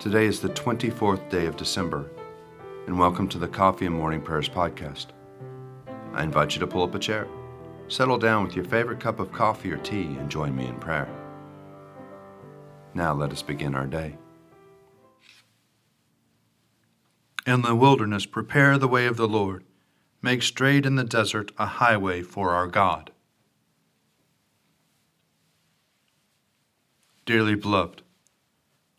Today is the 24th day of December, and welcome to the Coffee and Morning Prayers podcast. I invite you to pull up a chair, settle down with your favorite cup of coffee or tea, and join me in prayer. Now let us begin our day. In the wilderness, prepare the way of the Lord. Make straight in the desert a highway for our God. Dearly beloved,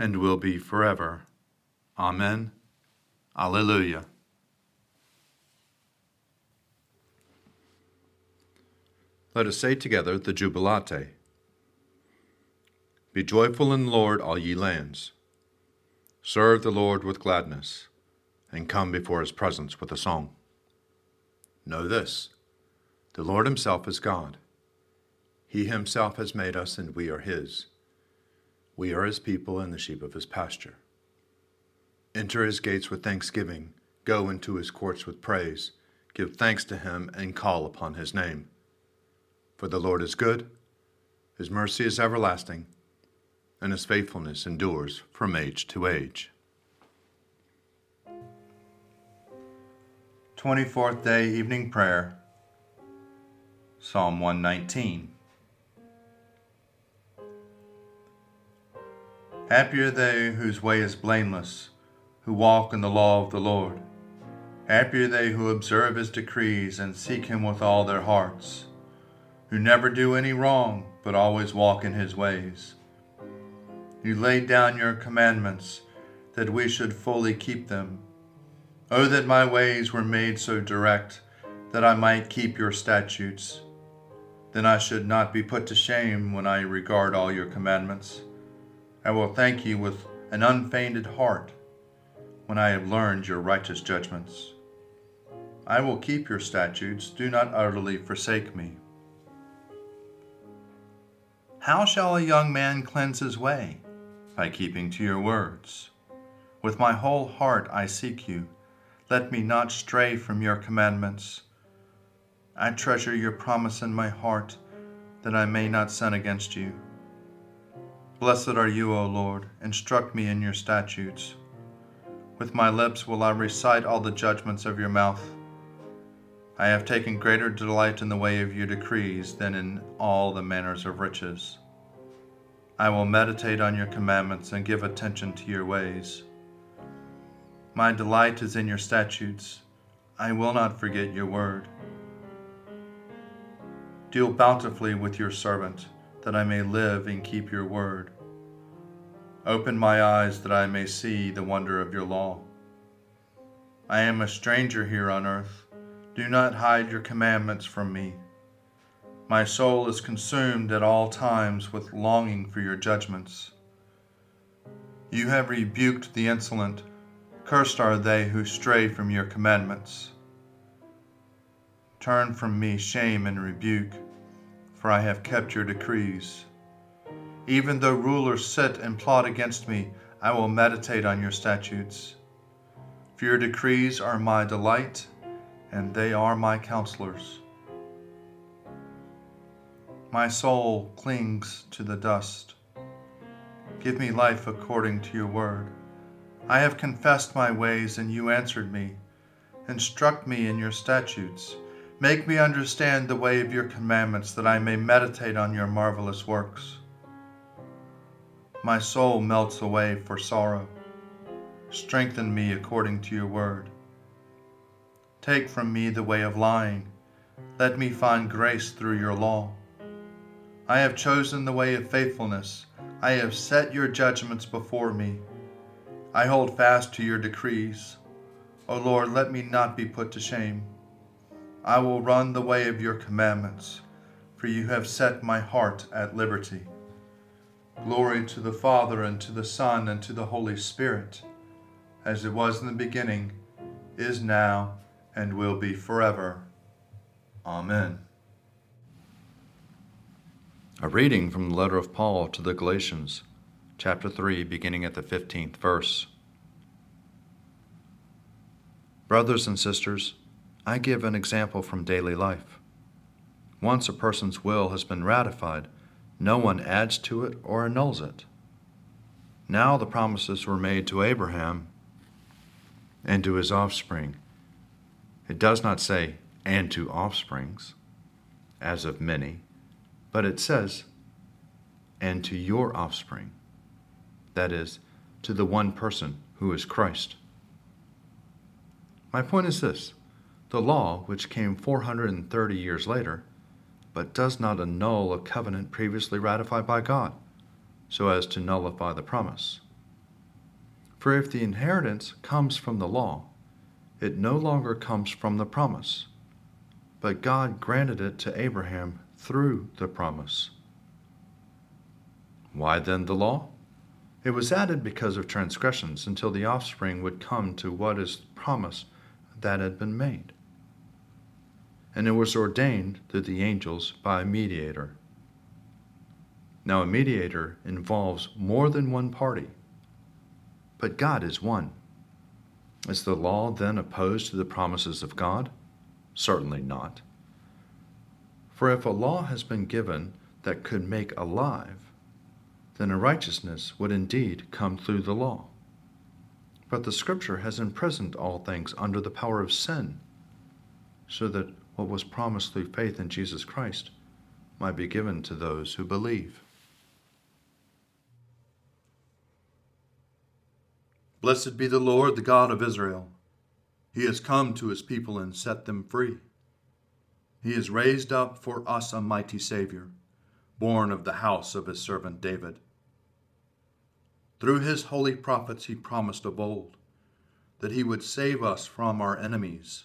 and will be forever. Amen. Alleluia. Let us say together the Jubilate. Be joyful in the Lord, all ye lands. Serve the Lord with gladness, and come before his presence with a song. Know this the Lord himself is God. He himself has made us, and we are his. We are his people and the sheep of his pasture. Enter his gates with thanksgiving, go into his courts with praise, give thanks to him, and call upon his name. For the Lord is good, his mercy is everlasting, and his faithfulness endures from age to age. 24th Day Evening Prayer, Psalm 119. Happy are they whose way is blameless, who walk in the law of the Lord. Happy are they who observe his decrees and seek him with all their hearts, who never do any wrong, but always walk in his ways. You laid down your commandments that we should fully keep them. Oh, that my ways were made so direct that I might keep your statutes. Then I should not be put to shame when I regard all your commandments. I will thank you with an unfeigned heart when I have learned your righteous judgments. I will keep your statutes, do not utterly forsake me. How shall a young man cleanse his way? By keeping to your words. With my whole heart I seek you. Let me not stray from your commandments. I treasure your promise in my heart, that I may not sin against you. Blessed are you, O Lord, instruct me in your statutes. With my lips will I recite all the judgments of your mouth. I have taken greater delight in the way of your decrees than in all the manners of riches. I will meditate on your commandments and give attention to your ways. My delight is in your statutes. I will not forget your word. Deal bountifully with your servant that I may live and keep your word. Open my eyes that I may see the wonder of your law. I am a stranger here on earth. Do not hide your commandments from me. My soul is consumed at all times with longing for your judgments. You have rebuked the insolent. Cursed are they who stray from your commandments. Turn from me shame and rebuke for I have kept your decrees. Even though rulers sit and plot against me, I will meditate on your statutes. For your decrees are my delight, and they are my counselors. My soul clings to the dust. Give me life according to your word. I have confessed my ways, and you answered me. Instruct me in your statutes. Make me understand the way of your commandments, that I may meditate on your marvelous works. My soul melts away for sorrow. Strengthen me according to your word. Take from me the way of lying. Let me find grace through your law. I have chosen the way of faithfulness. I have set your judgments before me. I hold fast to your decrees. O Lord, let me not be put to shame. I will run the way of your commandments, for you have set my heart at liberty. Glory to the Father, and to the Son, and to the Holy Spirit, as it was in the beginning, is now, and will be forever. Amen. A reading from the letter of Paul to the Galatians, chapter 3, beginning at the 15th verse. Brothers and sisters, I give an example from daily life. Once a person's will has been ratified, no one adds to it or annuls it. Now the promises were made to Abraham and to his offspring. It does not say, and to offsprings, as of many, but it says, and to your offspring. That is, to the one person who is Christ. My point is this the law, which came 430 years later, but does not annul a covenant previously ratified by God, so as to nullify the promise. For if the inheritance comes from the law, it no longer comes from the promise, but God granted it to Abraham through the promise. Why then the law? It was added because of transgressions until the offspring would come to what is promise that had been made and it was ordained through the angels by a mediator. Now, a mediator involves more than one party, but God is one. Is the law then opposed to the promises of God? Certainly not. For if a law has been given that could make alive, then a righteousness would indeed come through the law. But the Scripture has imprisoned all things under the power of sin, so that what was promised through faith in Jesus Christ might be given to those who believe. Blessed be the Lord, the God of Israel. He has come to his people and set them free. He has raised up for us a mighty Savior, born of the house of his servant David. Through his holy prophets he promised of old that he would save us from our enemies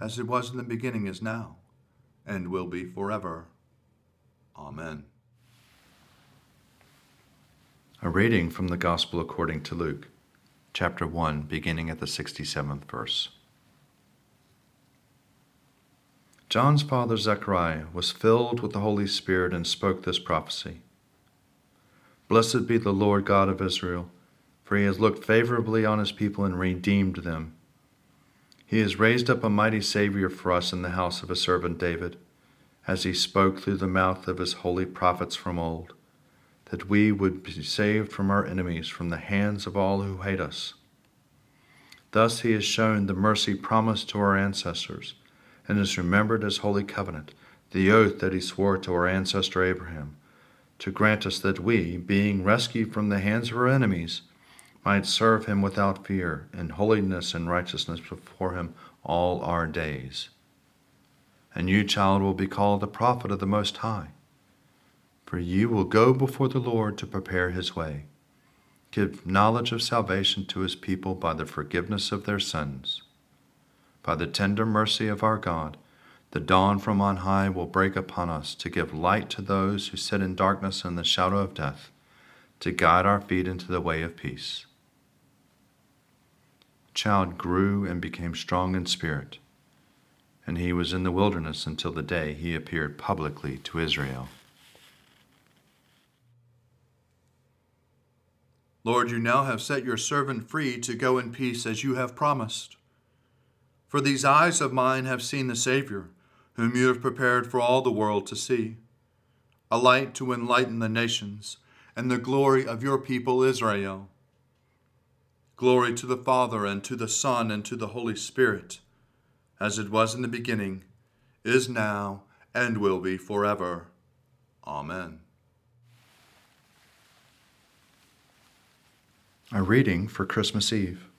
as it was in the beginning, is now, and will be forever. Amen. A reading from the Gospel according to Luke, chapter 1, beginning at the 67th verse. John's father Zechariah was filled with the Holy Spirit and spoke this prophecy Blessed be the Lord God of Israel, for he has looked favorably on his people and redeemed them. He has raised up a mighty Savior for us in the house of his servant David, as he spoke through the mouth of his holy prophets from old, that we would be saved from our enemies, from the hands of all who hate us, Thus he has shown the mercy promised to our ancestors, and has remembered his holy covenant, the oath that he swore to our ancestor Abraham, to grant us that we, being rescued from the hands of our enemies, might serve him without fear, in holiness and righteousness before him all our days. And you, child, will be called the prophet of the Most High, for you will go before the Lord to prepare his way give knowledge of salvation to his people by the forgiveness of their sins. By the tender mercy of our God, the dawn from on high will break upon us to give light to those who sit in darkness and the shadow of death, to guide our feet into the way of peace. Child grew and became strong in spirit, and he was in the wilderness until the day he appeared publicly to Israel. Lord, you now have set your servant free to go in peace as you have promised. For these eyes of mine have seen the Savior, whom you have prepared for all the world to see, a light to enlighten the nations, and the glory of your people Israel. Glory to the Father, and to the Son, and to the Holy Spirit, as it was in the beginning, is now, and will be forever. Amen. A reading for Christmas Eve.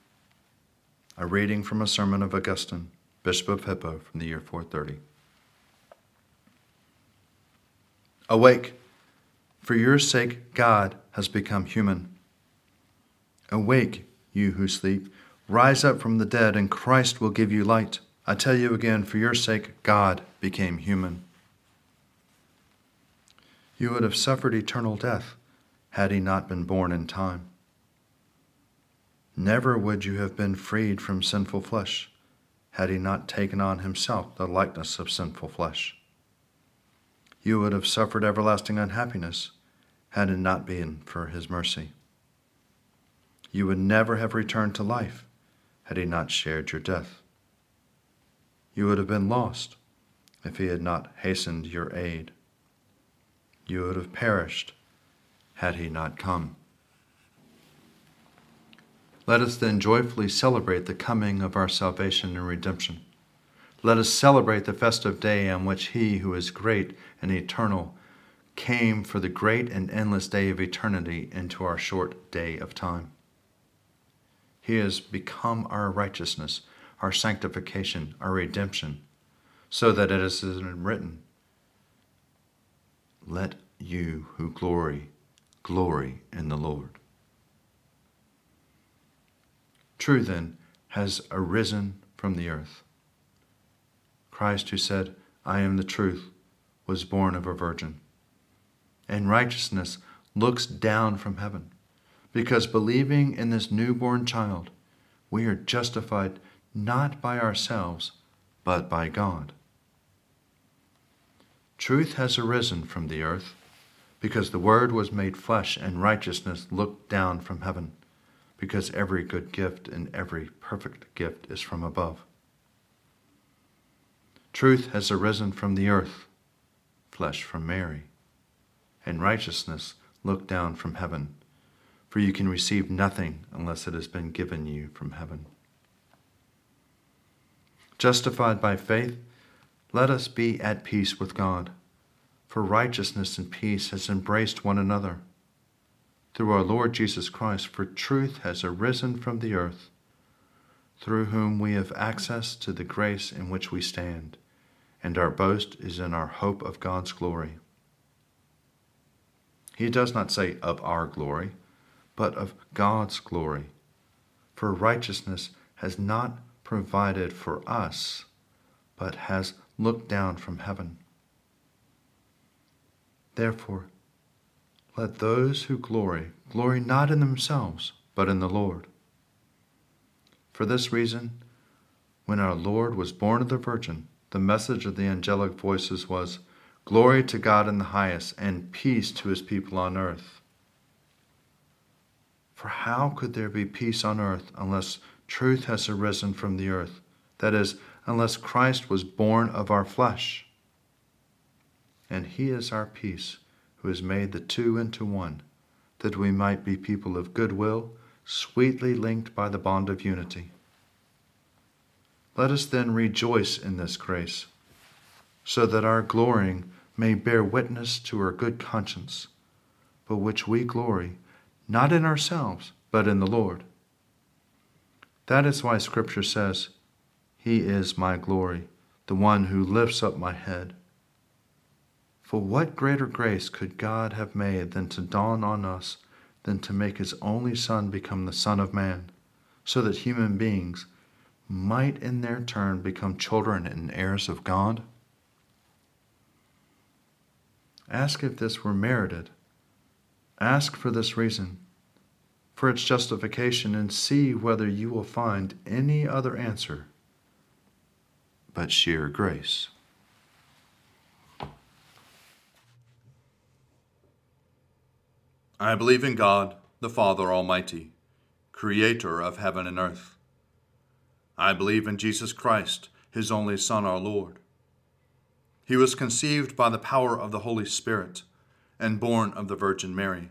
A reading from a sermon of Augustine, Bishop of Hippo, from the year 430. Awake! For your sake, God has become human. Awake, you who sleep. Rise up from the dead, and Christ will give you light. I tell you again, for your sake, God became human. You would have suffered eternal death had he not been born in time. Never would you have been freed from sinful flesh had he not taken on himself the likeness of sinful flesh. You would have suffered everlasting unhappiness had it not been for his mercy. You would never have returned to life had he not shared your death. You would have been lost if he had not hastened your aid. You would have perished had he not come. Let us then joyfully celebrate the coming of our salvation and redemption. Let us celebrate the festive day on which He who is great and eternal came for the great and endless day of eternity into our short day of time. He has become our righteousness, our sanctification, our redemption, so that it is written, Let you who glory, glory in the Lord. True, then, has arisen from the earth. Christ, who said, I am the truth, was born of a virgin. And righteousness looks down from heaven, because believing in this newborn child, we are justified not by ourselves, but by God. Truth has arisen from the earth, because the Word was made flesh, and righteousness looked down from heaven because every good gift and every perfect gift is from above. Truth has arisen from the earth, flesh from Mary, and righteousness looked down from heaven, for you can receive nothing unless it has been given you from heaven. Justified by faith, let us be at peace with God, for righteousness and peace has embraced one another through our Lord Jesus Christ, for truth has arisen from the earth, through whom we have access to the grace in which we stand, and our boast is in our hope of God's glory. He does not say of our glory, but of God's glory, for righteousness has not provided for us, but has looked down from heaven. Therefore, let those who glory glory not in themselves, but in the Lord. For this reason, when our Lord was born of the Virgin, the message of the angelic voices was, Glory to God in the highest, and peace to his people on earth. For how could there be peace on earth unless truth has arisen from the earth? That is, unless Christ was born of our flesh. And he is our peace who has made the two into one, that we might be people of good will, sweetly linked by the bond of unity. Let us then rejoice in this grace, so that our glorying may bear witness to our good conscience, but which we glory not in ourselves, but in the Lord. That is why Scripture says, He is my glory, the one who lifts up my head. For what greater grace could God have made than to dawn on us, than to make His only Son become the Son of Man, so that human beings might in their turn become children and heirs of God? Ask if this were merited. Ask for this reason, for its justification, and see whether you will find any other answer but sheer grace. I believe in God, the Father Almighty, creator of heaven and earth. I believe in Jesus Christ, his only Son, our Lord. He was conceived by the power of the Holy Spirit and born of the Virgin Mary,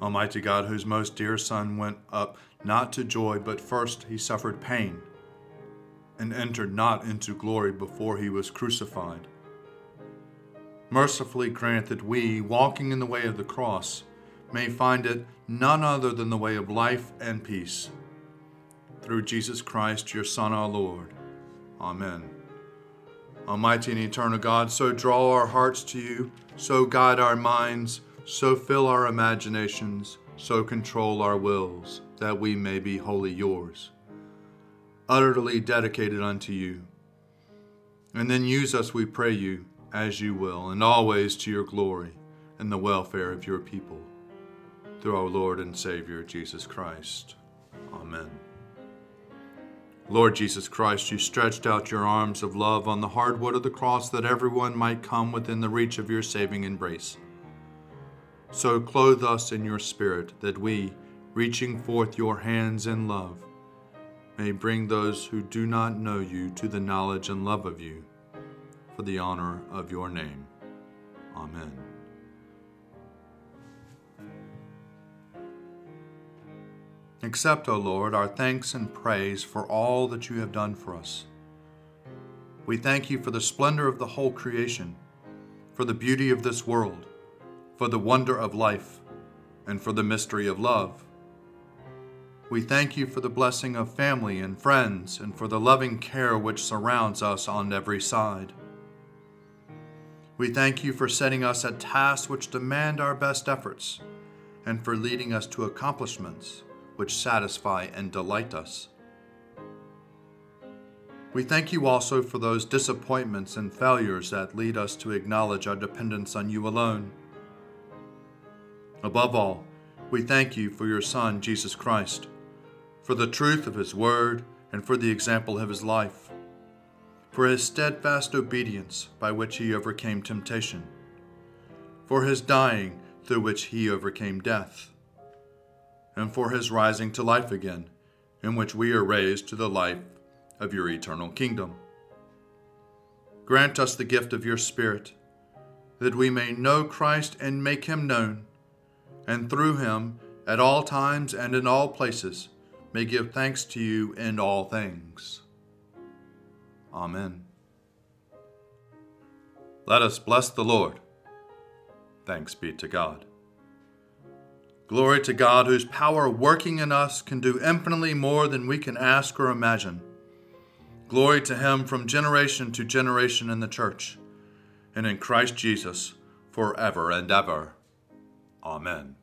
Almighty God, whose most dear Son went up not to joy, but first he suffered pain, and entered not into glory before he was crucified mercifully grant that we, walking in the way of the cross, may find it none other than the way of life and peace. Through Jesus Christ, your Son, our Lord. Amen. Almighty and eternal God, so draw our hearts to you, so guide our minds, so fill our imaginations, so control our wills, that we may be wholly yours, utterly dedicated unto you. And then use us, we pray you as you will, and always to your glory and the welfare of your people. Through our Lord and Savior, Jesus Christ. Amen. Lord Jesus Christ, you stretched out your arms of love on the hard wood of the cross that everyone might come within the reach of your saving embrace. So clothe us in your Spirit that we, reaching forth your hands in love, may bring those who do not know you to the knowledge and love of you for the honor of your name. Amen. Accept, O Lord, our thanks and praise for all that you have done for us. We thank you for the splendor of the whole creation, for the beauty of this world, for the wonder of life, and for the mystery of love. We thank you for the blessing of family and friends, and for the loving care which surrounds us on every side. We thank you for setting us at tasks which demand our best efforts and for leading us to accomplishments which satisfy and delight us. We thank you also for those disappointments and failures that lead us to acknowledge our dependence on you alone. Above all, we thank you for your Son, Jesus Christ, for the truth of his word and for the example of his life, for his steadfast obedience by which he overcame temptation, for his dying through which he overcame death, and for his rising to life again, in which we are raised to the life of your eternal kingdom. Grant us the gift of your Spirit, that we may know Christ and make him known, and through him, at all times and in all places, may give thanks to you in all things. Amen. Let us bless the Lord. Thanks be to God. Glory to God, whose power working in us can do infinitely more than we can ask or imagine. Glory to him from generation to generation in the church, and in Christ Jesus forever and ever. Amen.